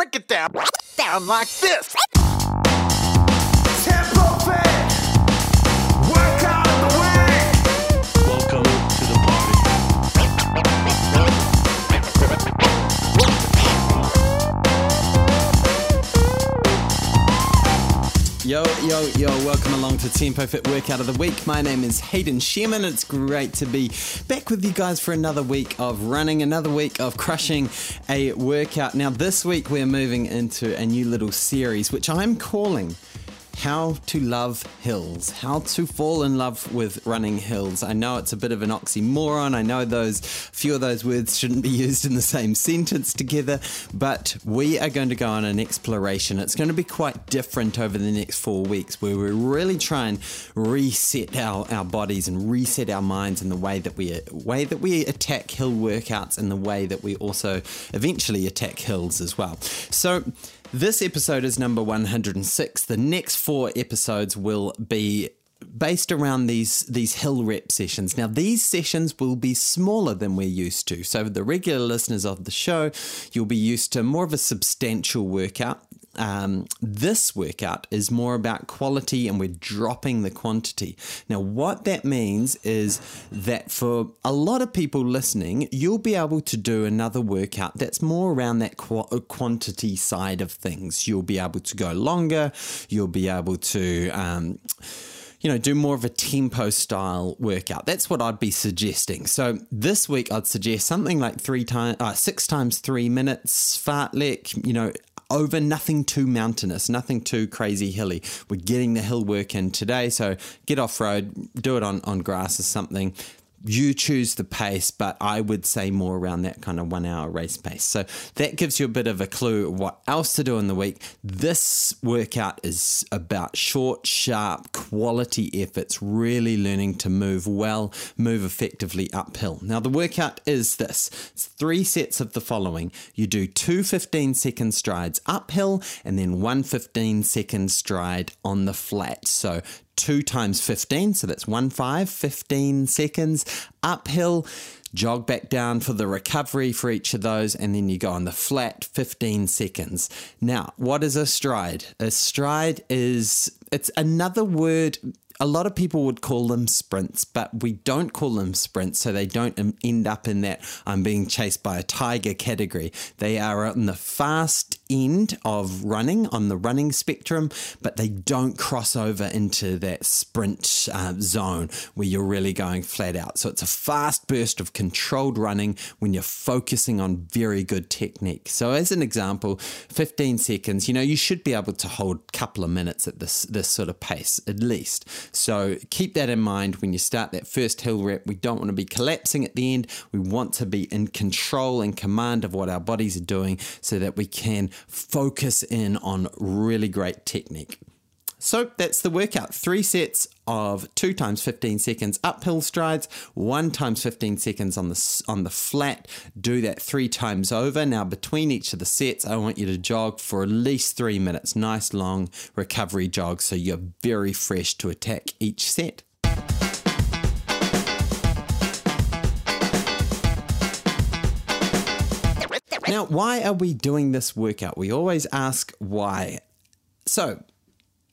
Break it down, down like this. Yo, yo, yo, welcome along to Tempo Fit Workout of the Week. My name is Hayden Shearman. It's great to be back with you guys for another week of running, another week of crushing a workout. Now, this week we're moving into a new little series, which I'm calling how to love hills, how to fall in love with running hills. I know it's a bit of an oxymoron. I know those few of those words shouldn't be used in the same sentence together, but we are going to go on an exploration. It's going to be quite different over the next four weeks, where we really try and reset our, our bodies and reset our minds in the way that we way that we attack hill workouts and the way that we also eventually attack hills as well. So this episode is number 106. The next four episodes will be based around these these hill rep sessions. Now these sessions will be smaller than we're used to. So the regular listeners of the show, you'll be used to more of a substantial workout. Um, this workout is more about quality and we're dropping the quantity. Now, what that means is that for a lot of people listening, you'll be able to do another workout that's more around that qu- quantity side of things. You'll be able to go longer, you'll be able to. Um, you know, do more of a tempo style workout. That's what I'd be suggesting. So this week I'd suggest something like three times, uh, six times three minutes fartlek. You know, over nothing too mountainous, nothing too crazy hilly. We're getting the hill work in today, so get off road, do it on on grass or something you choose the pace, but I would say more around that kind of one hour race pace. So that gives you a bit of a clue what else to do in the week. This workout is about short, sharp, quality efforts, really learning to move well, move effectively uphill. Now, the workout is this it's three sets of the following you do two 15 second strides uphill and then one 15 second stride on the flat. So 2 times 15, so that's 1 5, 15 seconds uphill. Jog back down for the recovery for each of those, and then you go on the flat 15 seconds. Now, what is a stride? A stride is it's another word a lot of people would call them sprints, but we don't call them sprints, so they don't end up in that I'm being chased by a tiger category. They are on the fast end of running, on the running spectrum, but they don't cross over into that sprint uh, zone where you're really going flat out. So it's a fast burst of controlled running when you're focusing on very good technique. So, as an example, 15 seconds, you know, you should be able to hold a couple of minutes at this, this sort of pace at least. So keep that in mind when you start that first hill rep. We don't want to be collapsing at the end. We want to be in control and command of what our bodies are doing so that we can focus in on really great technique. So that's the workout. Three sets of two times 15 seconds uphill strides, one times 15 seconds on the on the flat. Do that three times over. Now between each of the sets, I want you to jog for at least three minutes. Nice long recovery jog, so you're very fresh to attack each set. Now, why are we doing this workout? We always ask why. So,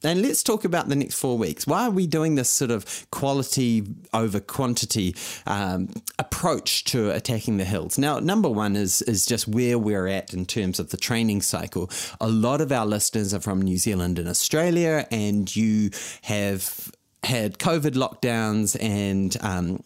and let's talk about the next four weeks. Why are we doing this sort of quality over quantity um, approach to attacking the hills? Now, number one is is just where we're at in terms of the training cycle. A lot of our listeners are from New Zealand and Australia, and you have had COVID lockdowns and um,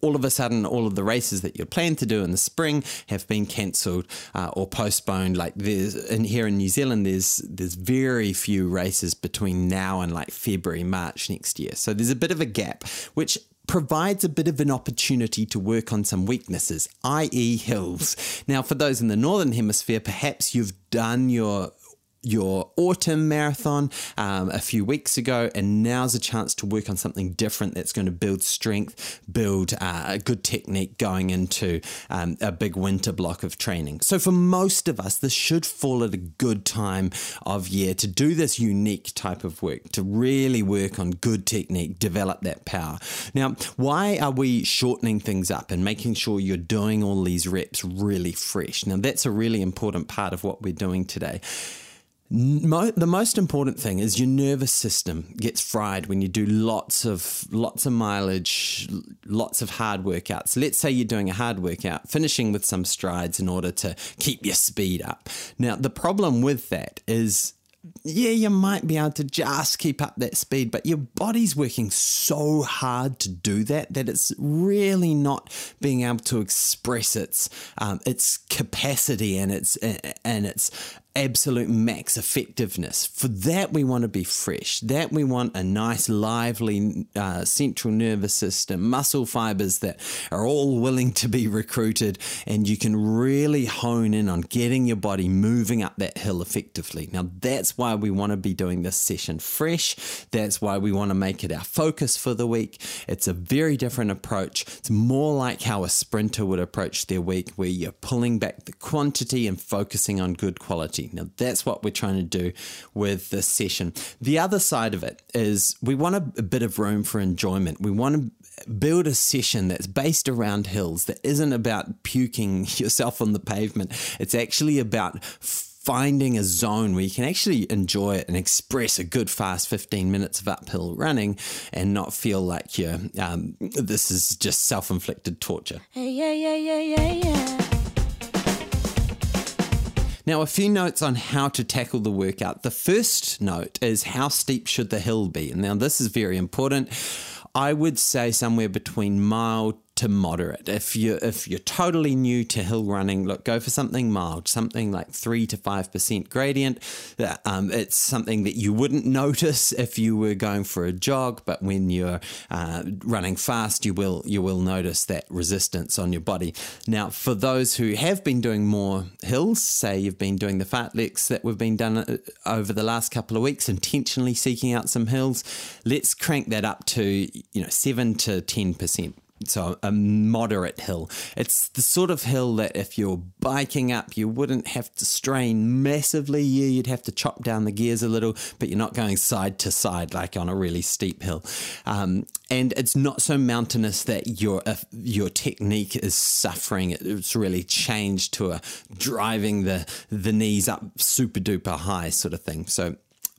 all of a sudden, all of the races that you planned to do in the spring have been cancelled uh, or postponed. Like there's, and here in New Zealand, there's there's very few races between now and like February, March next year. So there's a bit of a gap, which provides a bit of an opportunity to work on some weaknesses, i.e., hills. Now, for those in the northern hemisphere, perhaps you've done your your autumn marathon um, a few weeks ago, and now's a chance to work on something different that's going to build strength, build uh, a good technique going into um, a big winter block of training. So, for most of us, this should fall at a good time of year to do this unique type of work, to really work on good technique, develop that power. Now, why are we shortening things up and making sure you're doing all these reps really fresh? Now, that's a really important part of what we're doing today. Mo- the most important thing is your nervous system gets fried when you do lots of lots of mileage, lots of hard workouts. Let's say you're doing a hard workout, finishing with some strides in order to keep your speed up. Now, the problem with that is yeah, you might be able to just keep up that speed, but your body's working so hard to do that that it's really not being able to express its um, its capacity and its and its absolute max effectiveness. For that, we want to be fresh. That we want a nice, lively uh, central nervous system, muscle fibers that are all willing to be recruited, and you can really hone in on getting your body moving up that hill effectively. Now, that's why we want to be doing this session fresh. That's why we want to make it our focus for the week. It's a very different approach. It's more like how a sprinter would approach their week, where you're pulling back the quantity and focusing on good quality. Now, that's what we're trying to do with this session. The other side of it is we want a, a bit of room for enjoyment. We want to build a session that's based around hills that isn't about puking yourself on the pavement. It's actually about finding a zone where you can actually enjoy it and express a good fast 15 minutes of uphill running and not feel like you're um, this is just self-inflicted torture Hey, yeah, yeah, yeah, yeah, yeah. Now, a few notes on how to tackle the workout. The first note is how steep should the hill be? And now, this is very important. I would say somewhere between mild to moderate. If you if you're totally new to hill running, look, go for something mild, something like three to five percent gradient. Um, it's something that you wouldn't notice if you were going for a jog, but when you're uh, running fast, you will you will notice that resistance on your body. Now, for those who have been doing more hills, say you've been doing the fartleks that we've been done uh, over the last couple of weeks, intentionally seeking out some hills, let's crank that up to you know seven to ten percent so a moderate hill. It's the sort of hill that if you're biking up, you wouldn't have to strain massively. Yeah, you'd have to chop down the gears a little, but you're not going side to side like on a really steep hill. Um, and it's not so mountainous that your uh, your technique is suffering. It's really changed to a driving the the knees up super duper high sort of thing. So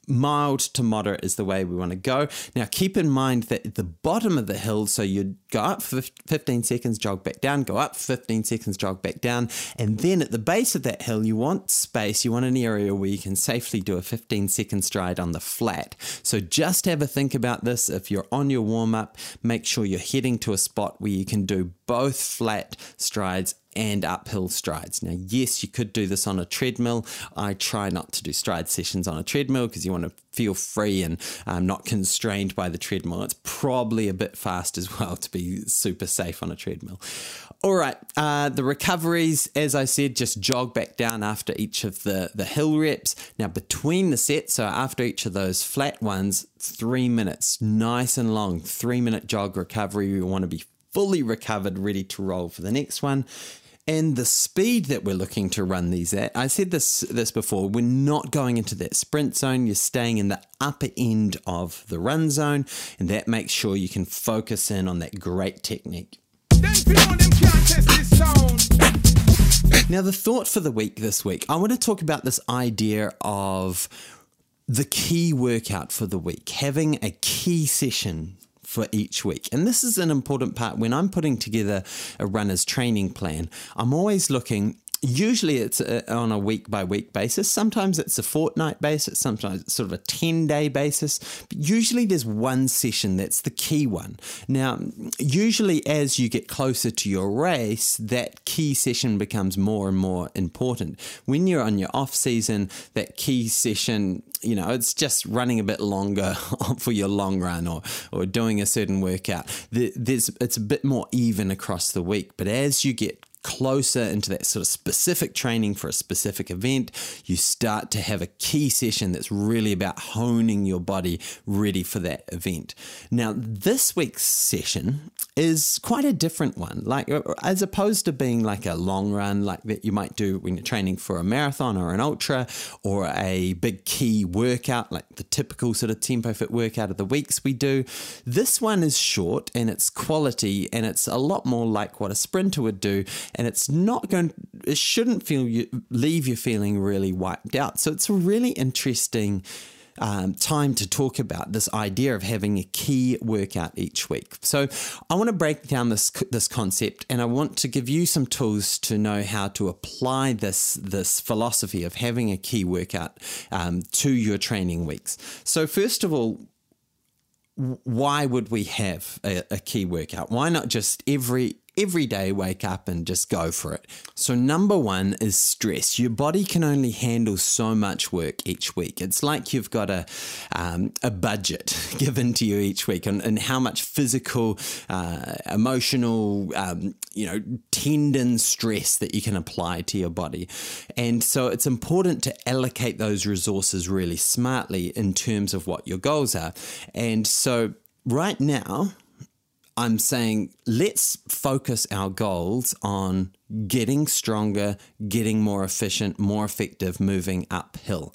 mild to moderate is the way we want to go. Now, keep in mind that at the bottom of the hill, so you go up for 15 seconds, jog back down, go up 15 seconds, jog back down. And then at the base of that hill, you want space, you want an area where you can safely do a 15 second stride on the flat. So just have a think about this. If you're on your warm up, make sure you're heading to a spot where you can do both flat strides and uphill strides. Now, yes, you could do this on a treadmill. I try not to do stride sessions on a treadmill because you want to feel free and um, not constrained by the treadmill. It's probably a bit fast as well to be super safe on a treadmill. All right, uh, the recoveries, as I said, just jog back down after each of the, the hill reps. Now, between the sets, so after each of those flat ones, three minutes, nice and long, three minute jog recovery. We want to be fully recovered, ready to roll for the next one and the speed that we're looking to run these at. I said this this before. We're not going into that sprint zone. You're staying in the upper end of the run zone, and that makes sure you can focus in on that great technique. Them fi know them can't test this sound. Now, the thought for the week this week, I want to talk about this idea of the key workout for the week, having a key session for each week. And this is an important part when I'm putting together a runner's training plan. I'm always looking Usually it's a, on a week by week basis. Sometimes it's a fortnight basis, sometimes it's sort of a 10 day basis. But usually there's one session that's the key one. Now, usually as you get closer to your race, that key session becomes more and more important. When you're on your off season, that key session you know, it's just running a bit longer for your long run or, or doing a certain workout. There's, it's a bit more even across the week. But as you get closer into that sort of specific training for a specific event, you start to have a key session that's really about honing your body ready for that event. Now, this week's session is quite a different one. Like, as opposed to being like a long run, like that you might do when you're training for a marathon or an ultra or a big key workout, like the typical sort of tempo fit workout of the weeks we do. This one is short and it's quality and it's a lot more like what a sprinter would do and it's not going it shouldn't feel you leave you feeling really wiped out so it's a really interesting um, time to talk about this idea of having a key workout each week. So I want to break down this this concept, and I want to give you some tools to know how to apply this this philosophy of having a key workout um, to your training weeks. So first of all, why would we have a, a, key workout? Why not just every every day wake up and just go for it? So number 1 is stress. Your body can only handle so much work each week. It's like you've got a um, a budget given to you each week and, and how much physical, uh, emotional, um, you know, tendon stress that you can apply to your body. And so it's important to allocate those resources really smartly in terms of what your goals are. And so right now, I'm saying let's focus our goals on getting stronger, getting more efficient, more effective, moving uphill.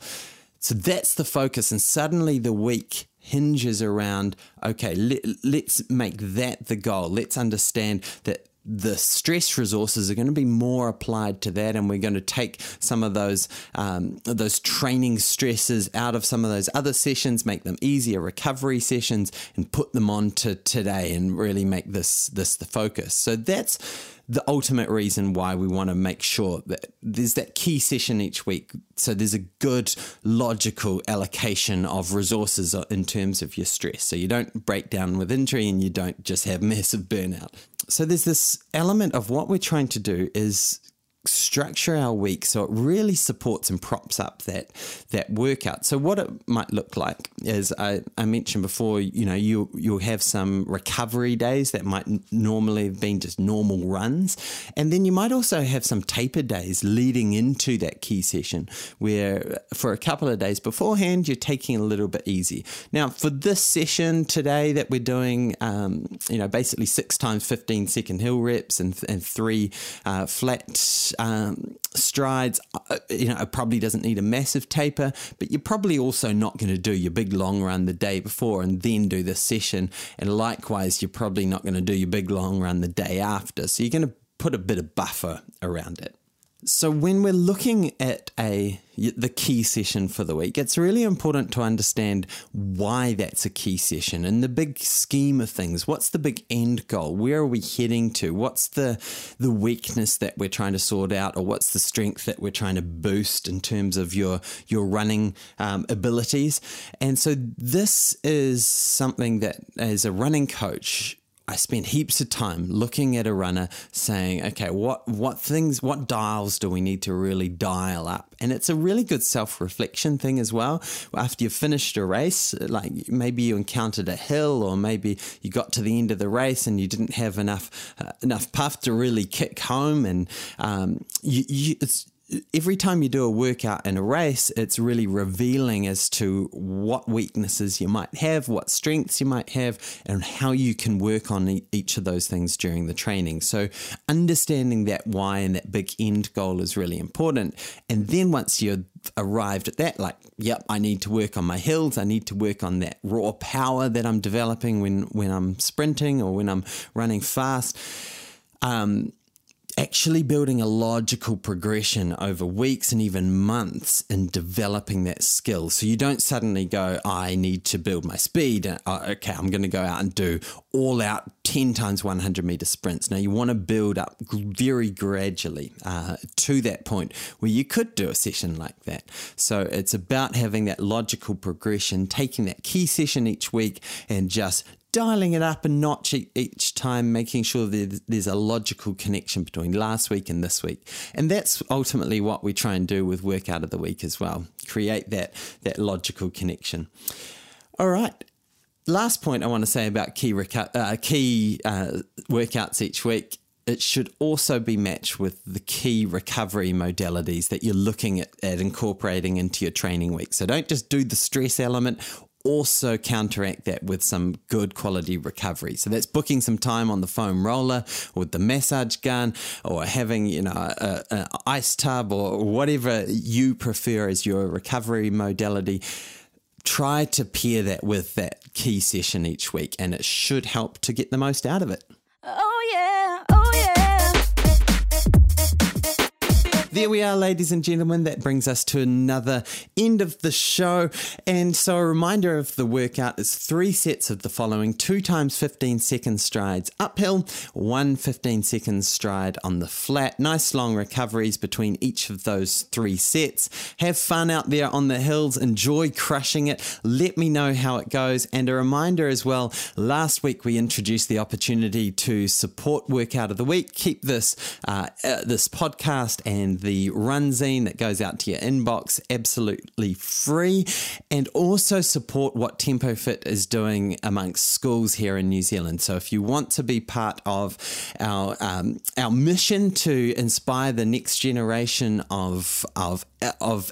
So that's the focus. And suddenly the week hinges around okay, let, us make that the goal. Let's understand that the stress resources are going to be more applied to that, and we're going to take some of those um, those training stresses out of some of those other sessions, make them easier recovery sessions, and put them on to today, and really make this this the focus. So that's the ultimate reason why we want to make sure that there's that key session each week. So there's a good logical allocation of resources in terms of your stress. So you don't break down with injury and you don't just have massive burnout. So there's this element of what we're trying to do is structure our week so it really supports and props up that that workout. So what it might look like is I, I mentioned before, you know, you you'll have some recovery days that might normally have been just normal runs, and then you might also have some taper days leading into that key session where for a couple of days beforehand you're taking a little bit easy. Now for this session today that we're doing, um, you know, basically six times 15 second hill reps and and three uh, flat um, strides. Uh, you know, it probably doesn't need a massive taper, but you're probably also not going to do your big long run the day before and then do this session. And likewise, you're probably not going to do your big long run the day after. So you're going to put a bit of buffer around it. So when we're looking at a the key session for the week, it's really important to understand why that's a key session and the big scheme of things. What's the big end goal? Where are we heading to? What's the the weakness that we're trying to sort out, or what's the strength that we're trying to boost in terms of your your running um, abilities? And so this is something that, as a running coach, I spent heaps of time looking at a runner saying, okay, what, what things, what dials do we need to really dial up? And it's a really good self reflection thing as well. After you've finished a race, like maybe you encountered a hill or maybe you got to the end of the race and you didn't have enough, uh, enough puff to really kick home. And um, you, you, it's, every time you do a workout in a race, it's really revealing as to what weaknesses you might have, what strengths you might have, and how you can work on each of those things during the training. So, understanding that why and that big end goal is really important. And then once you're arrived at that, like, yep, I need to work on my hills, I need to work on that raw power that I'm developing when, when I'm sprinting or when I'm running fast. Um, actually building a logical progression over weeks and even months in developing that skill. So you don't suddenly go, I need to build my speed. Uh, okay, I'm going to go out and do all out 10 times 100 meter sprints. Now you want to build up very gradually uh, to that point where you could do a session like that. So it's about having that logical progression, taking that key session each week and just dialing it up a notch each time, making sure that there's a logical connection between last week and this week. And that's ultimately what we try and do with workout of the week as well. Create that that logical connection. All right. Last point I want to say about key recu- uh, key uh, workouts each week it should also be matched with the key recovery modalities that you're looking at, at incorporating into your training week. So don't just do the stress element also counteract that with some good quality recovery. So that's booking some time on the foam roller with the massage gun or having, you know, an ice tub or whatever you prefer as your recovery modality. Try to pair that with that key session each week and it should help to get the most out of it. There we are, ladies and gentlemen. That brings us to another end of the show. And so, a reminder of the workout is three sets of the following two times 15 second strides uphill, one 15 second stride on the flat. Nice long recoveries between each of those three sets. Have fun out there on the hills. Enjoy crushing it. Let me know how it goes. And a reminder as well last week we introduced the opportunity to support Workout of the Week. Keep this, uh, uh, this podcast and the runzine that goes out to your inbox absolutely free and also support what Tempo Fit is doing amongst schools here in New Zealand. So if you want to be part of our um, our mission to inspire the next generation of of of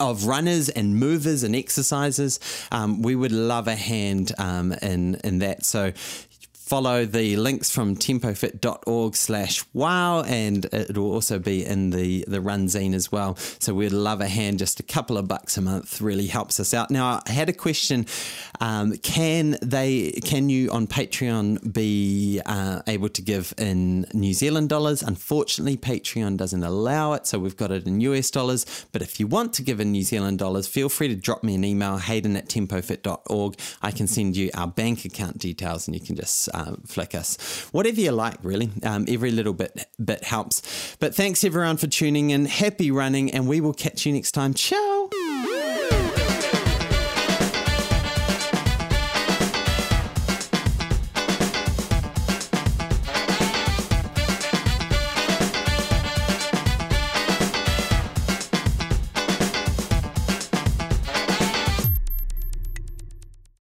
of runners and movers and exercisers, um, we would love a hand um, in in that. So follow the links from tempofit.org slash wow and it will also be in the the runzine as well. So we'd love a hand just a couple of bucks a month really helps us out. Now i had a question. Um, can they can you on patreon be uh, able to give in new zealand dollars? Unfortunately patreon doesn't allow it so we've got it in us dollars. But if you want to give in new zealand dollars feel free to drop me an email hayden at tempofit.org i can send you our bank account details and you can just uh, flick us. Whatever you like, really. Um, every little bit bit helps. But thanks everyone for tuning in. Happy running, and we will catch you next time. Ciao.